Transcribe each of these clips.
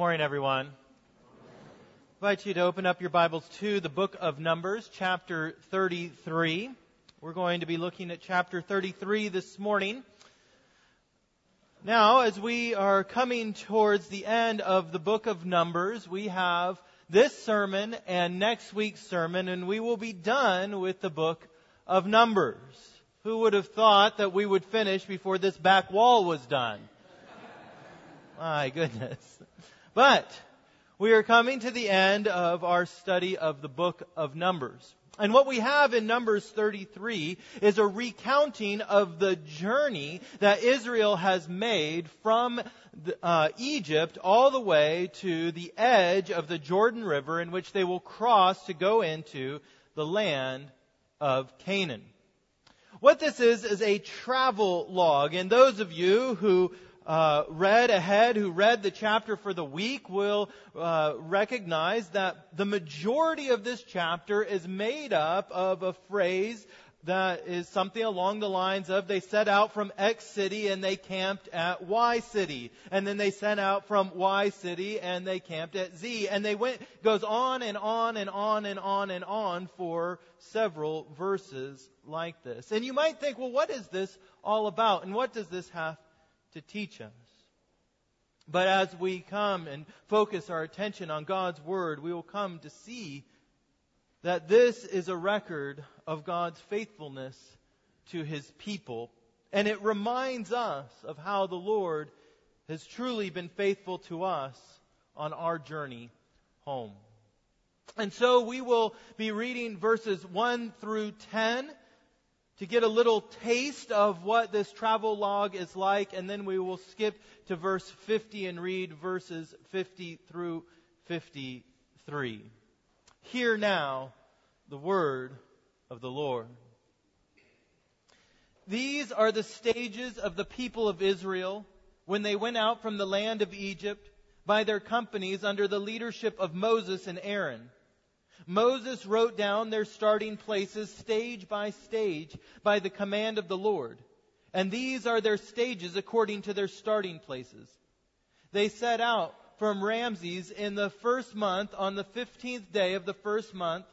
morning, everyone. I invite you to open up your Bibles to the book of Numbers, chapter 33. We're going to be looking at chapter 33 this morning. Now, as we are coming towards the end of the book of Numbers, we have this sermon and next week's sermon, and we will be done with the book of Numbers. Who would have thought that we would finish before this back wall was done? My goodness. But we are coming to the end of our study of the book of Numbers. And what we have in Numbers 33 is a recounting of the journey that Israel has made from uh, Egypt all the way to the edge of the Jordan River in which they will cross to go into the land of Canaan. What this is, is a travel log. And those of you who uh, read ahead, who read the chapter for the week, will uh, recognize that the majority of this chapter is made up of a phrase that is something along the lines of they set out from X city and they camped at Y city. And then they set out from Y city and they camped at Z. And they went, goes on and on and on and on and on for several verses like this. And you might think, well, what is this all about? And what does this have to teach us. But as we come and focus our attention on God's Word, we will come to see that this is a record of God's faithfulness to His people. And it reminds us of how the Lord has truly been faithful to us on our journey home. And so we will be reading verses 1 through 10 to get a little taste of what this travel log is like, and then we will skip to verse 50 and read verses 50 through 53. Hear now the word of the Lord. These are the stages of the people of Israel when they went out from the land of Egypt by their companies under the leadership of Moses and Aaron. Moses wrote down their starting places stage by stage by the command of the Lord. And these are their stages according to their starting places. They set out from Ramses in the first month on the 15th day of the first month.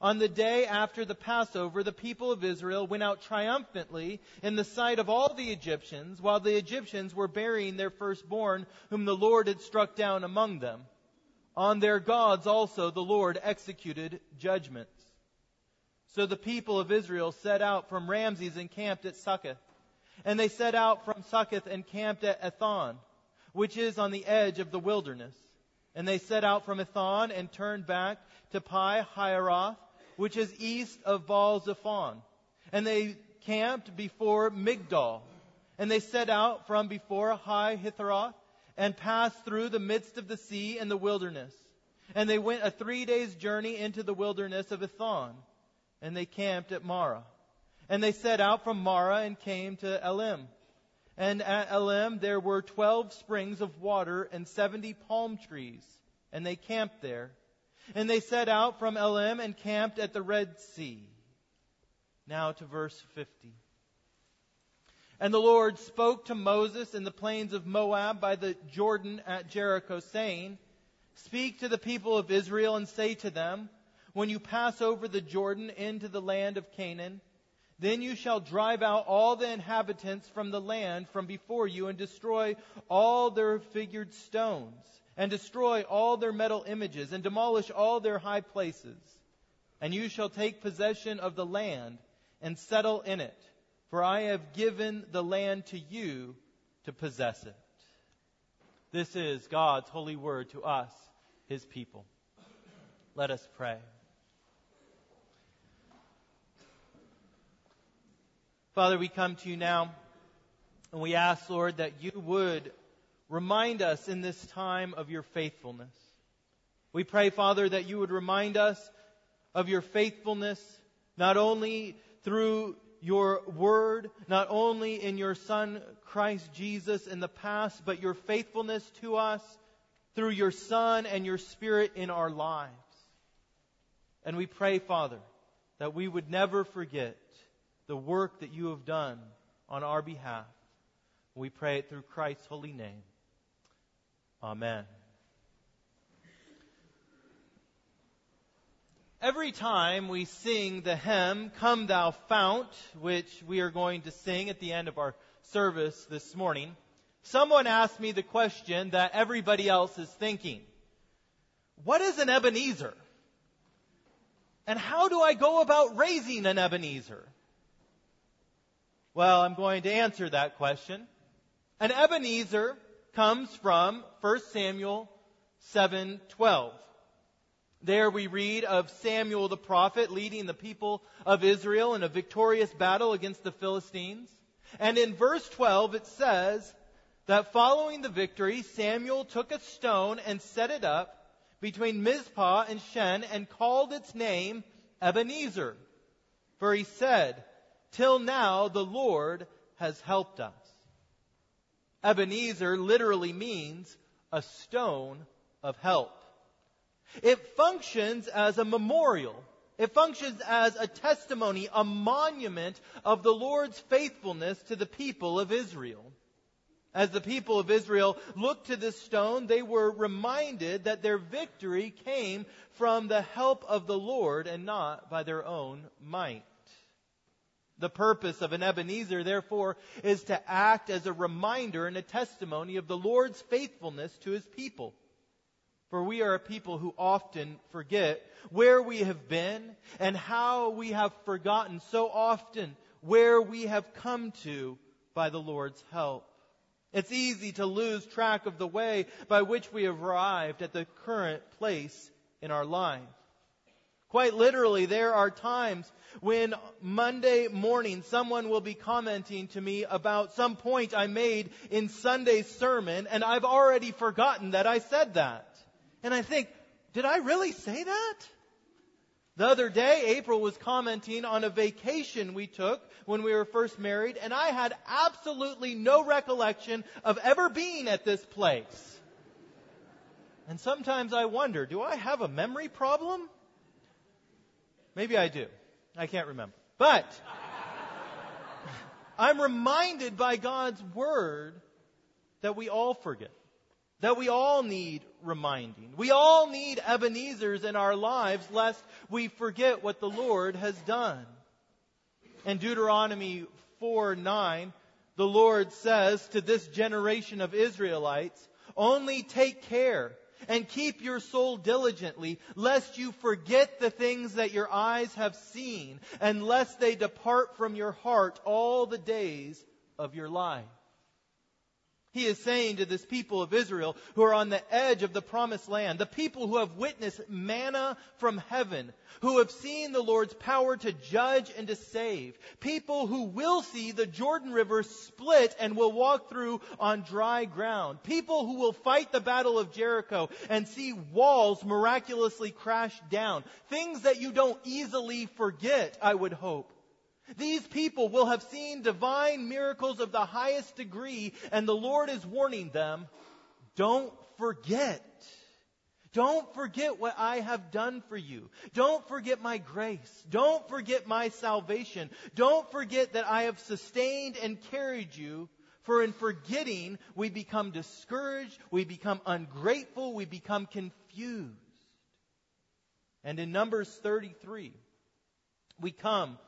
On the day after the Passover, the people of Israel went out triumphantly in the sight of all the Egyptians, while the Egyptians were burying their firstborn, whom the Lord had struck down among them. On their gods also the Lord executed judgments. So the people of Israel set out from Ramses and camped at Succoth. And they set out from Succoth and camped at Etham, which is on the edge of the wilderness. And they set out from Etham and turned back to Pi Hahiroth, which is east of Baal Zephon. And they camped before Migdol. And they set out from before Pi Hahiroth and passed through the midst of the sea and the wilderness. And they went a three days journey into the wilderness of Etham, and they camped at Marah. And they set out from Marah and came to Elim. And at Elim there were twelve springs of water and seventy palm trees, and they camped there. And they set out from Elim and camped at the Red Sea. Now to verse 50. And the Lord spoke to Moses in the plains of Moab by the Jordan at Jericho, saying, Speak to the people of Israel and say to them, When you pass over the Jordan into the land of Canaan, then you shall drive out all the inhabitants from the land from before you and destroy all their figured stones, and destroy all their metal images, and demolish all their high places. And you shall take possession of the land and settle in it for I have given the land to you to possess it. This is God's holy word to us, his people. Let us pray. Father, we come to you now and we ask, Lord, that you would remind us in this time of your faithfulness. We pray, Father, that you would remind us of your faithfulness, not only through your word, not only in your Son, Christ Jesus, in the past, but your faithfulness to us through your Son and your Spirit in our lives. And we pray, Father, that we would never forget the work that you have done on our behalf. We pray it through Christ's holy name. Amen. Every time we sing the hymn, Come Thou Fount, which we are going to sing at the end of our service this morning, someone asked me the question that everybody else is thinking. What is an Ebenezer? And how do I go about raising an Ebenezer? Well, I'm going to answer that question. An Ebenezer comes from 1 Samuel 7:12. There we read of Samuel the prophet leading the people of Israel in a victorious battle against the Philistines. And in verse 12 it says that following the victory, Samuel took a stone and set it up between Mizpah and Shen and called its name Ebenezer. For he said, Till now the Lord has helped us. Ebenezer literally means a stone of help. It functions as a memorial. It functions as a testimony, a monument of the Lord's faithfulness to the people of Israel. As the people of Israel looked to this stone, they were reminded that their victory came from the help of the Lord and not by their own might. The purpose of an Ebenezer, therefore, is to act as a reminder and a testimony of the Lord's faithfulness to his people. For we are a people who often forget where we have been and how we have forgotten so often where we have come to by the Lord's help. It's easy to lose track of the way by which we have arrived at the current place in our life. Quite literally, there are times when Monday morning someone will be commenting to me about some point I made in Sunday's sermon and I've already forgotten that I said that. And I think, did I really say that? The other day, April was commenting on a vacation we took when we were first married, and I had absolutely no recollection of ever being at this place. And sometimes I wonder, do I have a memory problem? Maybe I do. I can't remember. But I'm reminded by God's word that we all forget that we all need reminding. We all need Ebenezer's in our lives lest we forget what the Lord has done. In Deuteronomy 4 9, the Lord says to this generation of Israelites, only take care and keep your soul diligently, lest you forget the things that your eyes have seen, and lest they depart from your heart all the days of your life. He is saying to this people of Israel who are on the edge of the promised land, the people who have witnessed manna from heaven, who have seen the Lord's power to judge and to save, people who will see the Jordan River split and will walk through on dry ground, people who will fight the battle of Jericho and see walls miraculously crash down, things that you don't easily forget, I would hope. These people will have seen divine miracles of the highest degree, and the Lord is warning them, don't forget. Don't forget what I have done for you. Don't forget my grace. Don't forget my salvation. Don't forget that I have sustained and carried you. For in forgetting, we become discouraged, we become ungrateful, we become confused. And in Numbers 33, we come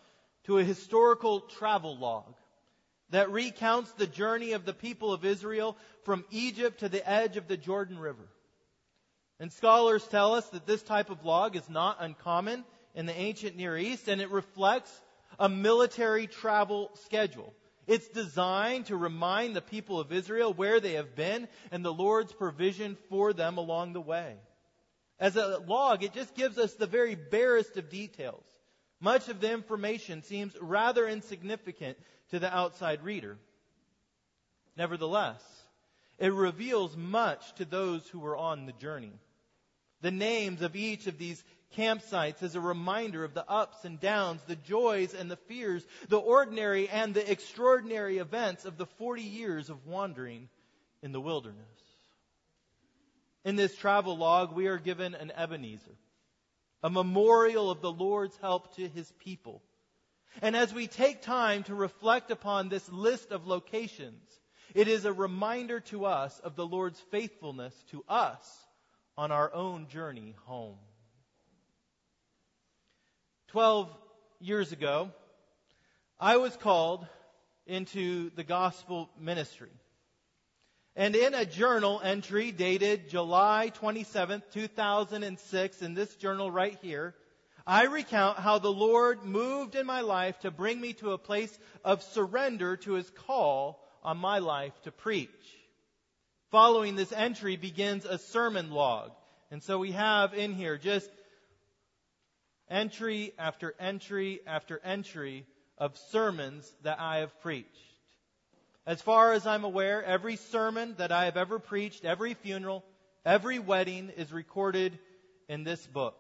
to a historical travel log that recounts the journey of the people of Israel from Egypt to the edge of the Jordan River. And scholars tell us that this type of log is not uncommon in the ancient Near East and it reflects a military travel schedule. It's designed to remind the people of Israel where they have been and the Lord's provision for them along the way. As a log, it just gives us the very barest of details. Much of the information seems rather insignificant to the outside reader. Nevertheless, it reveals much to those who were on the journey. The names of each of these campsites is a reminder of the ups and downs, the joys and the fears, the ordinary and the extraordinary events of the 40 years of wandering in the wilderness. In this travel log, we are given an Ebenezer a memorial of the Lord's help to his people. And as we take time to reflect upon this list of locations, it is a reminder to us of the Lord's faithfulness to us on our own journey home. 12 years ago, I was called into the gospel ministry. And in a journal entry dated July 27, 2006, in this journal right here, I recount how the Lord moved in my life to bring me to a place of surrender to His call on my life to preach. Following this entry begins a sermon log. And so we have in here just entry after entry after entry of sermons that I have preached. As far as I'm aware, every sermon that I have ever preached, every funeral, every wedding is recorded in this book.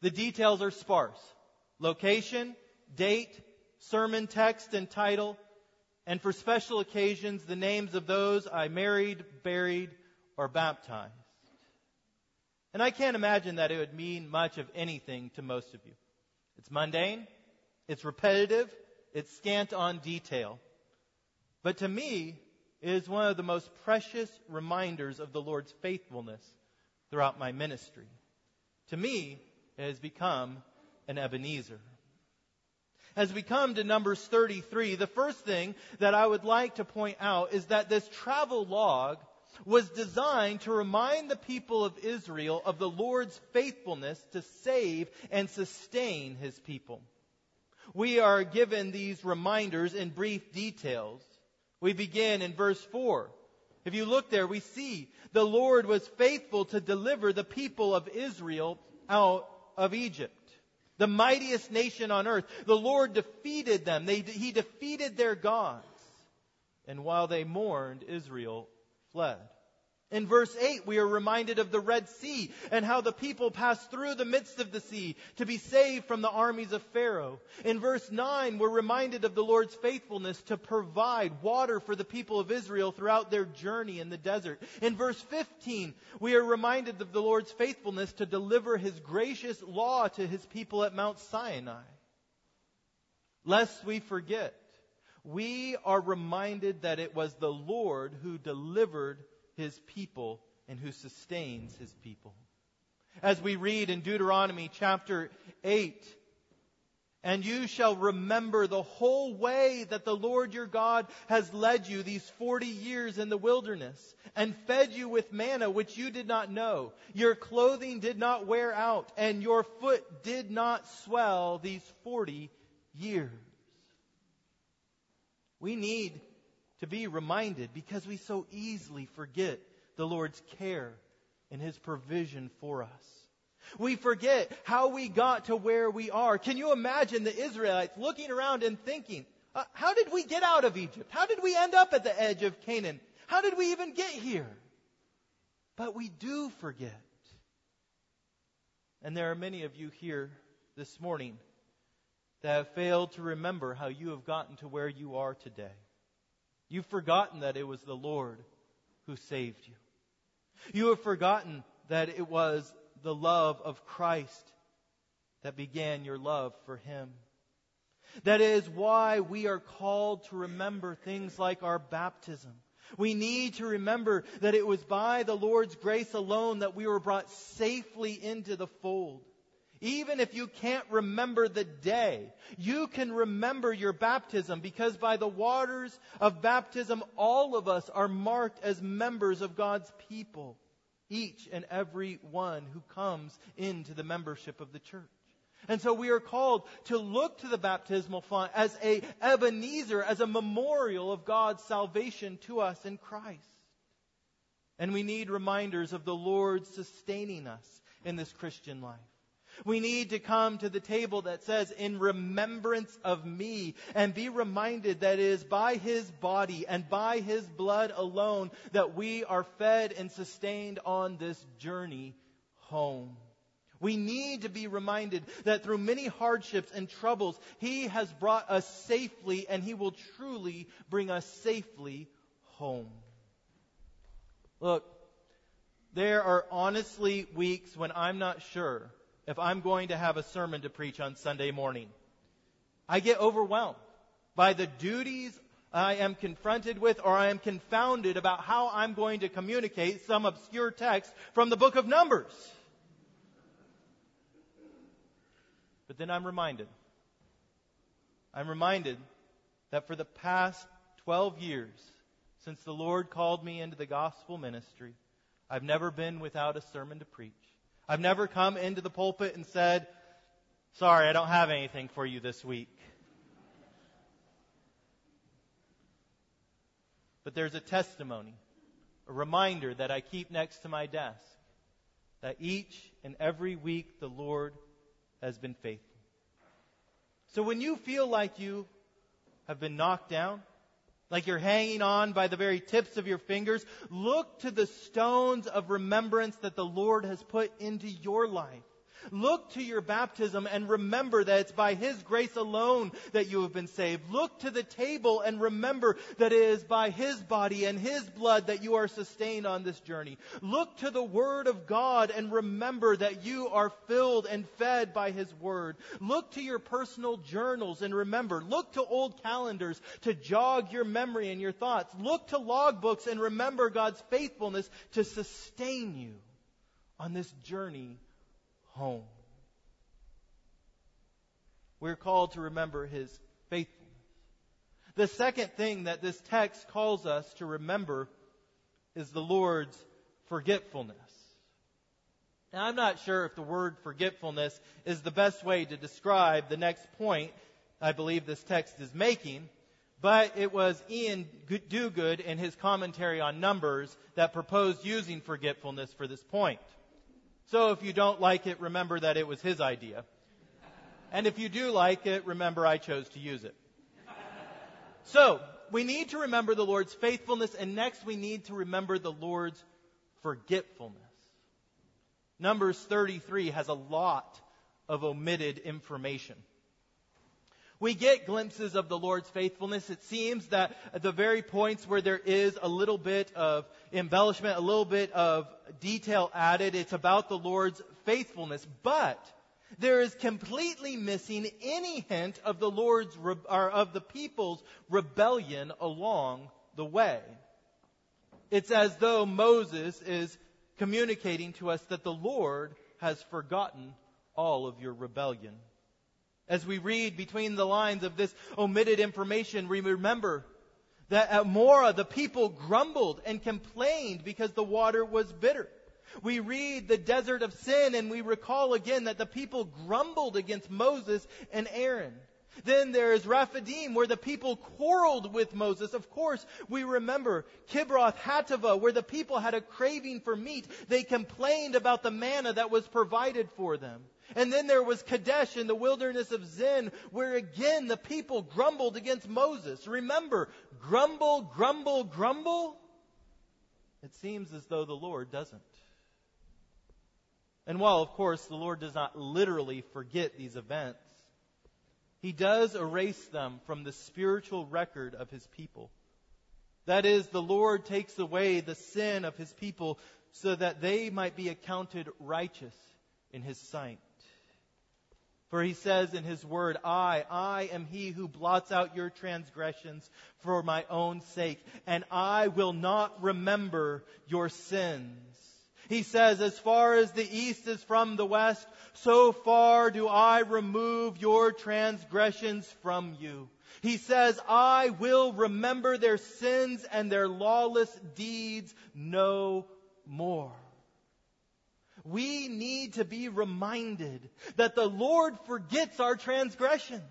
The details are sparse. Location, date, sermon text and title, and for special occasions, the names of those I married, buried, or baptized. And I can't imagine that it would mean much of anything to most of you. It's mundane, it's repetitive, it's scant on detail. But to me, it is one of the most precious reminders of the Lord's faithfulness throughout my ministry. To me, it has become an Ebenezer. As we come to Numbers 33, the first thing that I would like to point out is that this travel log was designed to remind the people of Israel of the Lord's faithfulness to save and sustain his people. We are given these reminders in brief details. We begin in verse 4. If you look there, we see the Lord was faithful to deliver the people of Israel out of Egypt. The mightiest nation on earth. The Lord defeated them. They, he defeated their gods. And while they mourned, Israel fled. In verse 8, we are reminded of the Red Sea and how the people passed through the midst of the sea to be saved from the armies of Pharaoh. In verse 9, we're reminded of the Lord's faithfulness to provide water for the people of Israel throughout their journey in the desert. In verse 15, we are reminded of the Lord's faithfulness to deliver his gracious law to his people at Mount Sinai. Lest we forget, we are reminded that it was the Lord who delivered his people and who sustains his people. As we read in Deuteronomy chapter 8, and you shall remember the whole way that the Lord your God has led you these 40 years in the wilderness and fed you with manna which you did not know. Your clothing did not wear out and your foot did not swell these 40 years. We need to be reminded because we so easily forget the Lord's care and His provision for us. We forget how we got to where we are. Can you imagine the Israelites looking around and thinking, uh, how did we get out of Egypt? How did we end up at the edge of Canaan? How did we even get here? But we do forget. And there are many of you here this morning that have failed to remember how you have gotten to where you are today. You've forgotten that it was the Lord who saved you. You have forgotten that it was the love of Christ that began your love for Him. That is why we are called to remember things like our baptism. We need to remember that it was by the Lord's grace alone that we were brought safely into the fold. Even if you can't remember the day, you can remember your baptism because by the waters of baptism, all of us are marked as members of God's people. Each and every one who comes into the membership of the church. And so we are called to look to the baptismal font as a Ebenezer, as a memorial of God's salvation to us in Christ. And we need reminders of the Lord sustaining us in this Christian life. We need to come to the table that says, in remembrance of me, and be reminded that it is by his body and by his blood alone that we are fed and sustained on this journey home. We need to be reminded that through many hardships and troubles, He has brought us safely and He will truly bring us safely home. Look, there are honestly weeks when I'm not sure if I'm going to have a sermon to preach on Sunday morning. I get overwhelmed by the duties I am confronted with or I am confounded about how I'm going to communicate some obscure text from the book of Numbers. But then I'm reminded. I'm reminded that for the past 12 years, since the Lord called me into the gospel ministry, I've never been without a sermon to preach. I've never come into the pulpit and said, Sorry, I don't have anything for you this week. But there's a testimony, a reminder that I keep next to my desk that each and every week the Lord has been faithful. So when you feel like you have been knocked down, like you're hanging on by the very tips of your fingers, look to the stones of remembrance that the Lord has put into your life. Look to your baptism and remember that it's by His grace alone that you have been saved. Look to the table and remember that it is by His body and His blood that you are sustained on this journey. Look to the Word of God and remember that you are filled and fed by His Word. Look to your personal journals and remember. Look to old calendars to jog your memory and your thoughts. Look to logbooks and remember God's faithfulness to sustain you on this journey home. We're called to remember his faithfulness. The second thing that this text calls us to remember is the Lord's forgetfulness. Now, I'm not sure if the word forgetfulness is the best way to describe the next point I believe this text is making, but it was Iain Duguid in his commentary on Numbers that proposed using forgetfulness for this point. So if you don't like it, remember that it was his idea. And if you do like it, remember I chose to use it. So, we need to remember the Lord's faithfulness, and next we need to remember the Lord's forgetfulness. Numbers 33 has a lot of omitted information. We get glimpses of the Lord's faithfulness. It seems that at the very points where there is a little bit of embellishment, a little bit of detail added, it's about the Lord's faithfulness. But there is completely missing any hint of the Lord's or of the people's rebellion along the way. It's as though Moses is communicating to us that the Lord has forgotten all of your rebellion. As we read between the lines of this omitted information, we remember that at Marah the people grumbled and complained because the water was bitter. We read the desert of sin and we recall again that the people grumbled against Moses and Aaron. Then there is Rephidim, where the people quarreled with Moses. Of course, we remember Kibroth Hattaavah, where the people had a craving for meat. They complained about the manna that was provided for them. And then there was Kadesh in the wilderness of Zin, where again the people grumbled against Moses. Remember, grumble, grumble, grumble. It seems as though the Lord doesn't. And while, of course, the Lord does not literally forget these events, He does erase them from the spiritual record of His people. That is, the Lord takes away the sin of His people so that they might be accounted righteous in His sight. For he says in his word, I, I am he who blots out your transgressions for my own sake, and I will not remember your sins. He says, as far as the east is from the west, so far do I remove your transgressions from you. He says, I will remember their sins and their lawless deeds no more we need to be reminded that the Lord forgets our transgressions.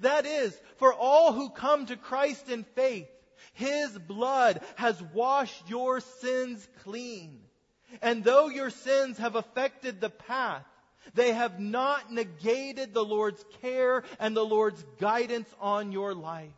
That is, for all who come to Christ in faith, His blood has washed your sins clean. And though your sins have affected the path, they have not negated the Lord's care and the Lord's guidance on your life.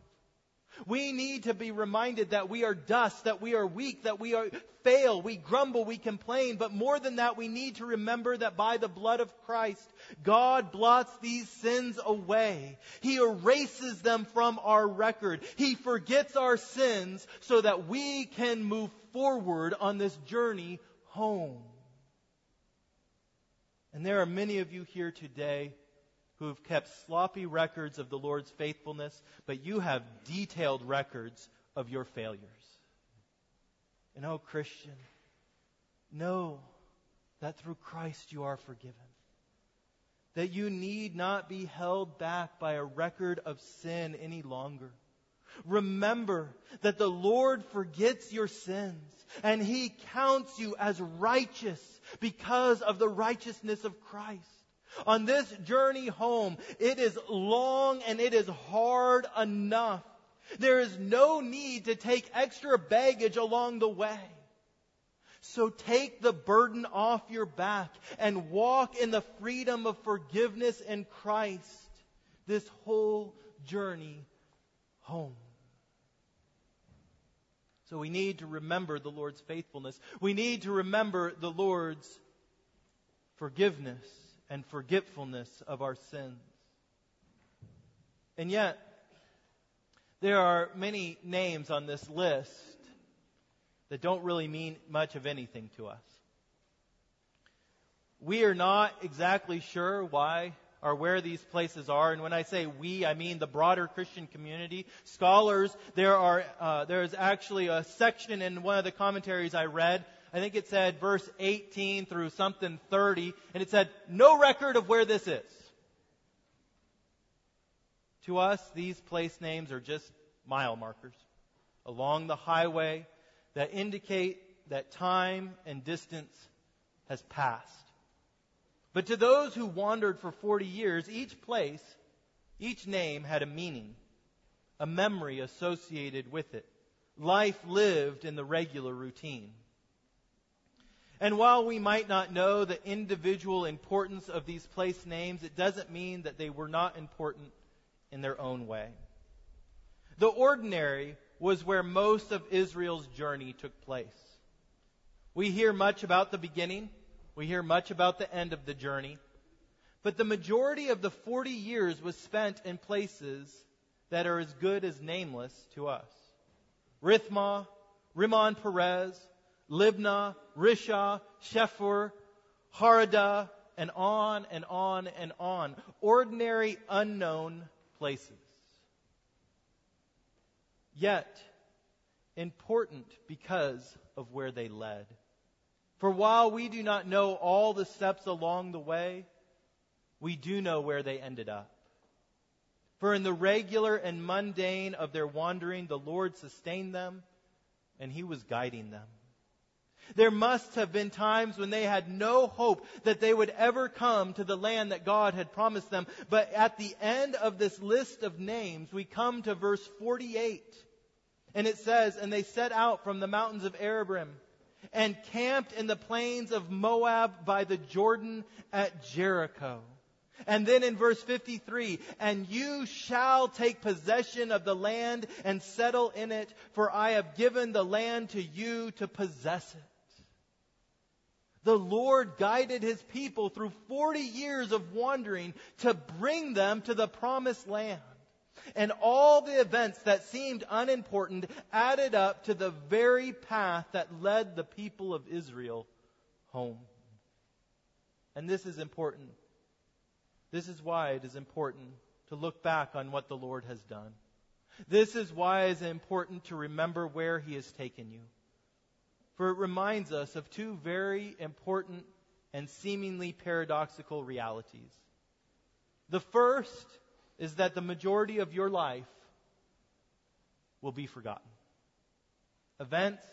We need to be reminded that we are dust, that we are weak, that we are fail, we grumble, we complain, but more than that, we need to remember that by the blood of Christ, God blots these sins away. He erases them from our record. He forgets our sins so that we can move forward on this journey home. And there are many of you here today who have kept sloppy records of the Lord's faithfulness, but you have detailed records of your failures. And oh, Christian, know that through Christ you are forgiven. that you need not be held back by a record of sin any longer. Remember that the Lord forgets your sins and He counts you as righteous because of the righteousness of Christ. On this journey home, it is long and it is hard enough. There is no need to take extra baggage along the way. So take the burden off your back and walk in the freedom of forgiveness in Christ this whole journey home. So we need to remember the Lord's faithfulness. We need to remember the Lord's forgiveness and forgetfulness of our sins. And yet, there are many names on this list that don't really mean much of anything to us. We are not exactly sure why or where these places are. And when I say we, I mean the broader Christian community. Scholars, there are, uh, there's actually a section in one of the commentaries I read. I think it said verse 18 through something 30, and it said, no record of where this is. To us, these place names are just mile markers along the highway that indicate that time and distance has passed. But to those who wandered for 40 years, each place, each name had a meaning, a memory associated with it, life lived in the regular routine. And while we might not know the individual importance of these place names, it doesn't mean that they were not important in their own way. The ordinary was where most of Israel's journey took place. We hear much about the beginning, we hear much about the end of the journey. But the majority of the 40 years was spent in places that are as good as nameless to us. Rithmah, Rimmon Perez, Libnah, Rishah, Shepher, Haradah, and on and on and on. Ordinary, unknown places. Yet, important because of where they led. For while we do not know all the steps along the way, we do know where they ended up. For in the regular and mundane of their wandering, the Lord sustained them and He was guiding them. There must have been times when they had no hope that they would ever come to the land that God had promised them. But at the end of this list of names, we come to verse 48. And it says, And they set out from the mountains of Abarim and camped in the plains of Moab by the Jordan at Jericho. And then in verse 53, and you shall take possession of the land and settle in it, for I have given the land to you to possess it. The Lord guided his people through 40 years of wandering to bring them to the promised land. And all the events that seemed unimportant added up to the very path that led the people of Israel home. And this is important. This is why it is important to look back on what the Lord has done. This is why it is important to remember where He has taken you. For it reminds us of two very important and seemingly paradoxical realities. The first is that the majority of your life will be forgotten. Events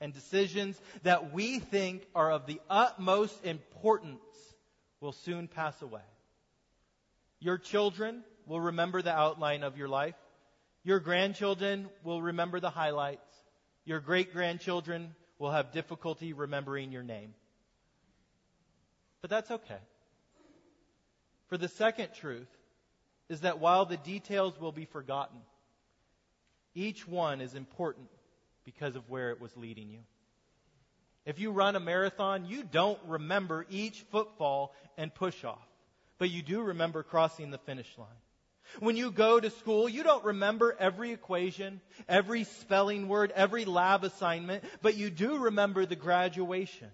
and decisions that we think are of the utmost importance will soon pass away. Your children will remember the outline of your life. Your grandchildren will remember the highlights. Your great grandchildren will have difficulty remembering your name. But that's okay. For the second truth is that while the details will be forgotten, each one is important because of where it was leading you. If you run a marathon, you don't remember each footfall and push off, but you do remember crossing the finish line. When you go to school, you don't remember every equation, every spelling word, every lab assignment, but you do remember the graduation.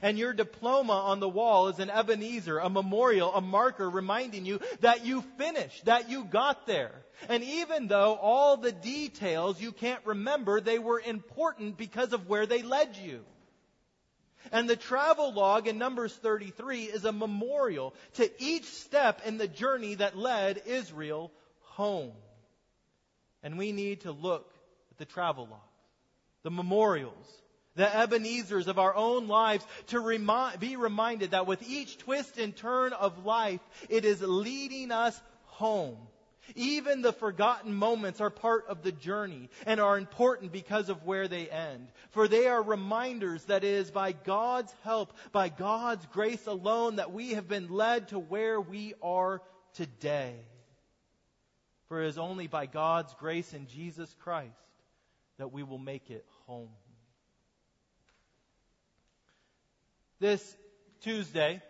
And your diploma on the wall is an Ebenezer, a memorial, a marker reminding you that you finished, that you got there. And even though all the details you can't remember, they were important because of where they led you. And the travel log in Numbers 33 is a memorial to each step in the journey that led Israel home. And we need to look at the travel log, the memorials, the Ebenezers of our own lives to be reminded that with each twist and turn of life, it is leading us home. Even the forgotten moments are part of the journey and are important because of where they end. For they are reminders that it is by God's help, by God's grace alone, that we have been led to where we are today. For it is only by God's grace in Jesus Christ that we will make it home. This Tuesday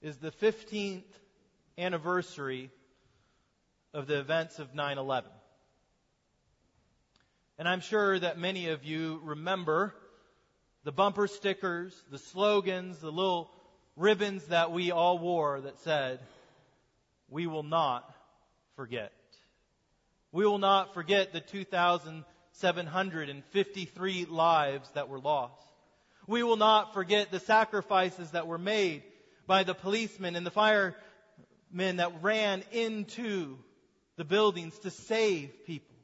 is the 15th anniversary of the events of 9 11. And I'm sure that many of you remember the bumper stickers, the slogans, the little ribbons that we all wore that said, We will not forget. We will not forget the 2,753 lives that were lost. We will not forget the sacrifices that were made by the policemen and the firemen that ran into the buildings to save people.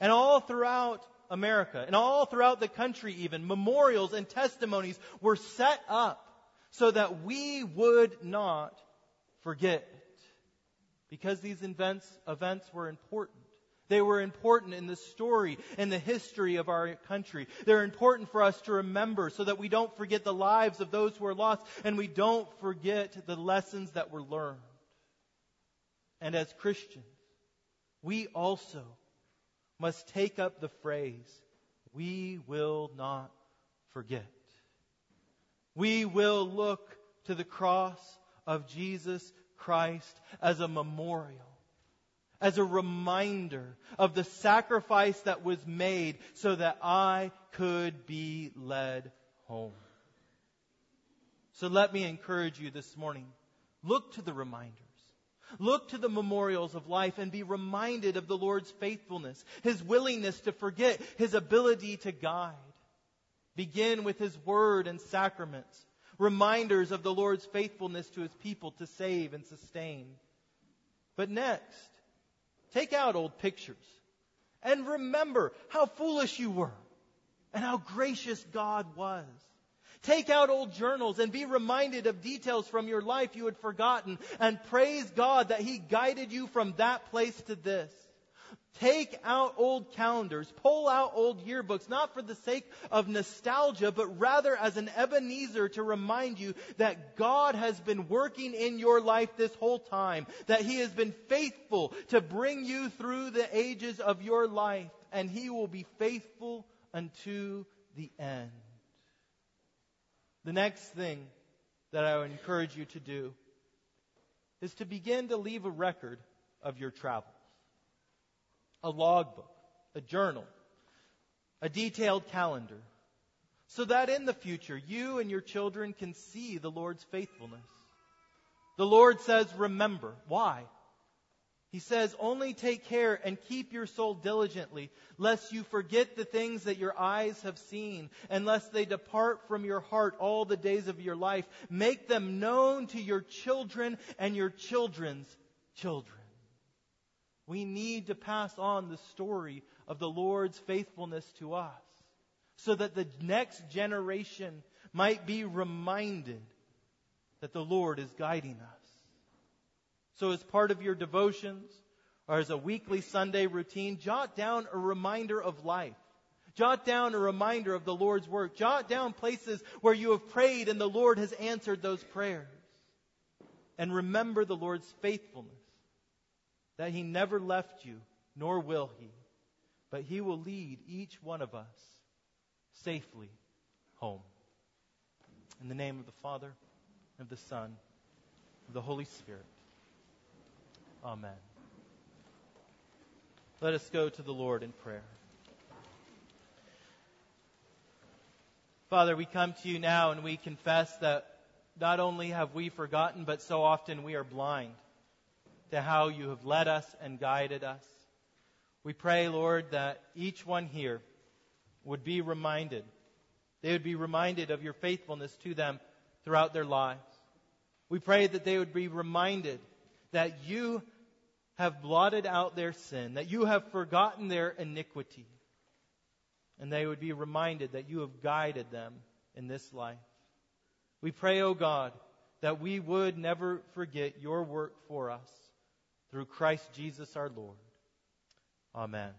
And all throughout America, and all throughout the country even, memorials and testimonies were set up so that we would not forget. Because these events, events were important. They were important in the story and the history of our country. They're important for us to remember so that we don't forget the lives of those who are lost and we don't forget the lessons that were learned. And as Christians, we also must take up the phrase, we will not forget. We will look to the cross of Jesus Christ as a memorial as a reminder of the sacrifice that was made so that I could be led home. So let me encourage you this morning. Look to the reminders. Look to the memorials of life and be reminded of the Lord's faithfulness, His willingness to forget, His ability to guide. Begin with His word and sacraments, reminders of the Lord's faithfulness to His people to save and sustain. But next, Take out old pictures and remember how foolish you were and how gracious God was. Take out old journals and be reminded of details from your life you had forgotten and praise God that He guided you from that place to this. Take out old calendars, pull out old yearbooks, not for the sake of nostalgia, but rather as an Ebenezer to remind you that God has been working in your life this whole time, that He has been faithful to bring you through the ages of your life, and He will be faithful unto the end. The next thing that I would encourage you to do is to begin to leave a record of your travels a logbook, a journal, a detailed calendar, so that in the future you and your children can see the Lord's faithfulness. The Lord says, remember. Why? He says, only take care and keep your soul diligently, lest you forget the things that your eyes have seen, and lest they depart from your heart all the days of your life. Make them known to your children and your children's children. We need to pass on the story of the Lord's faithfulness to us so that the next generation might be reminded that the Lord is guiding us. So, as part of your devotions or as a weekly Sunday routine, jot down a reminder of life. Jot down a reminder of the Lord's work. Jot down places where you have prayed and the Lord has answered those prayers. And remember the Lord's faithfulness that he never left you, nor will he, but he will lead each one of us safely home. In the name of the Father, of the Son, of the Holy Spirit. Amen. Let us go to the Lord in prayer. Father, we come to you now and we confess that not only have we forgotten, but so often we are blind to how you have led us and guided us. We pray, Lord, that each one here would be reminded They would be reminded of your faithfulness to them throughout their lives. We pray that they would be reminded that you have blotted out their sin, that you have forgotten their iniquity, and they would be reminded that you have guided them in this life. We pray, O oh God, that we would never forget your work for us through Christ Jesus our Lord. Amen.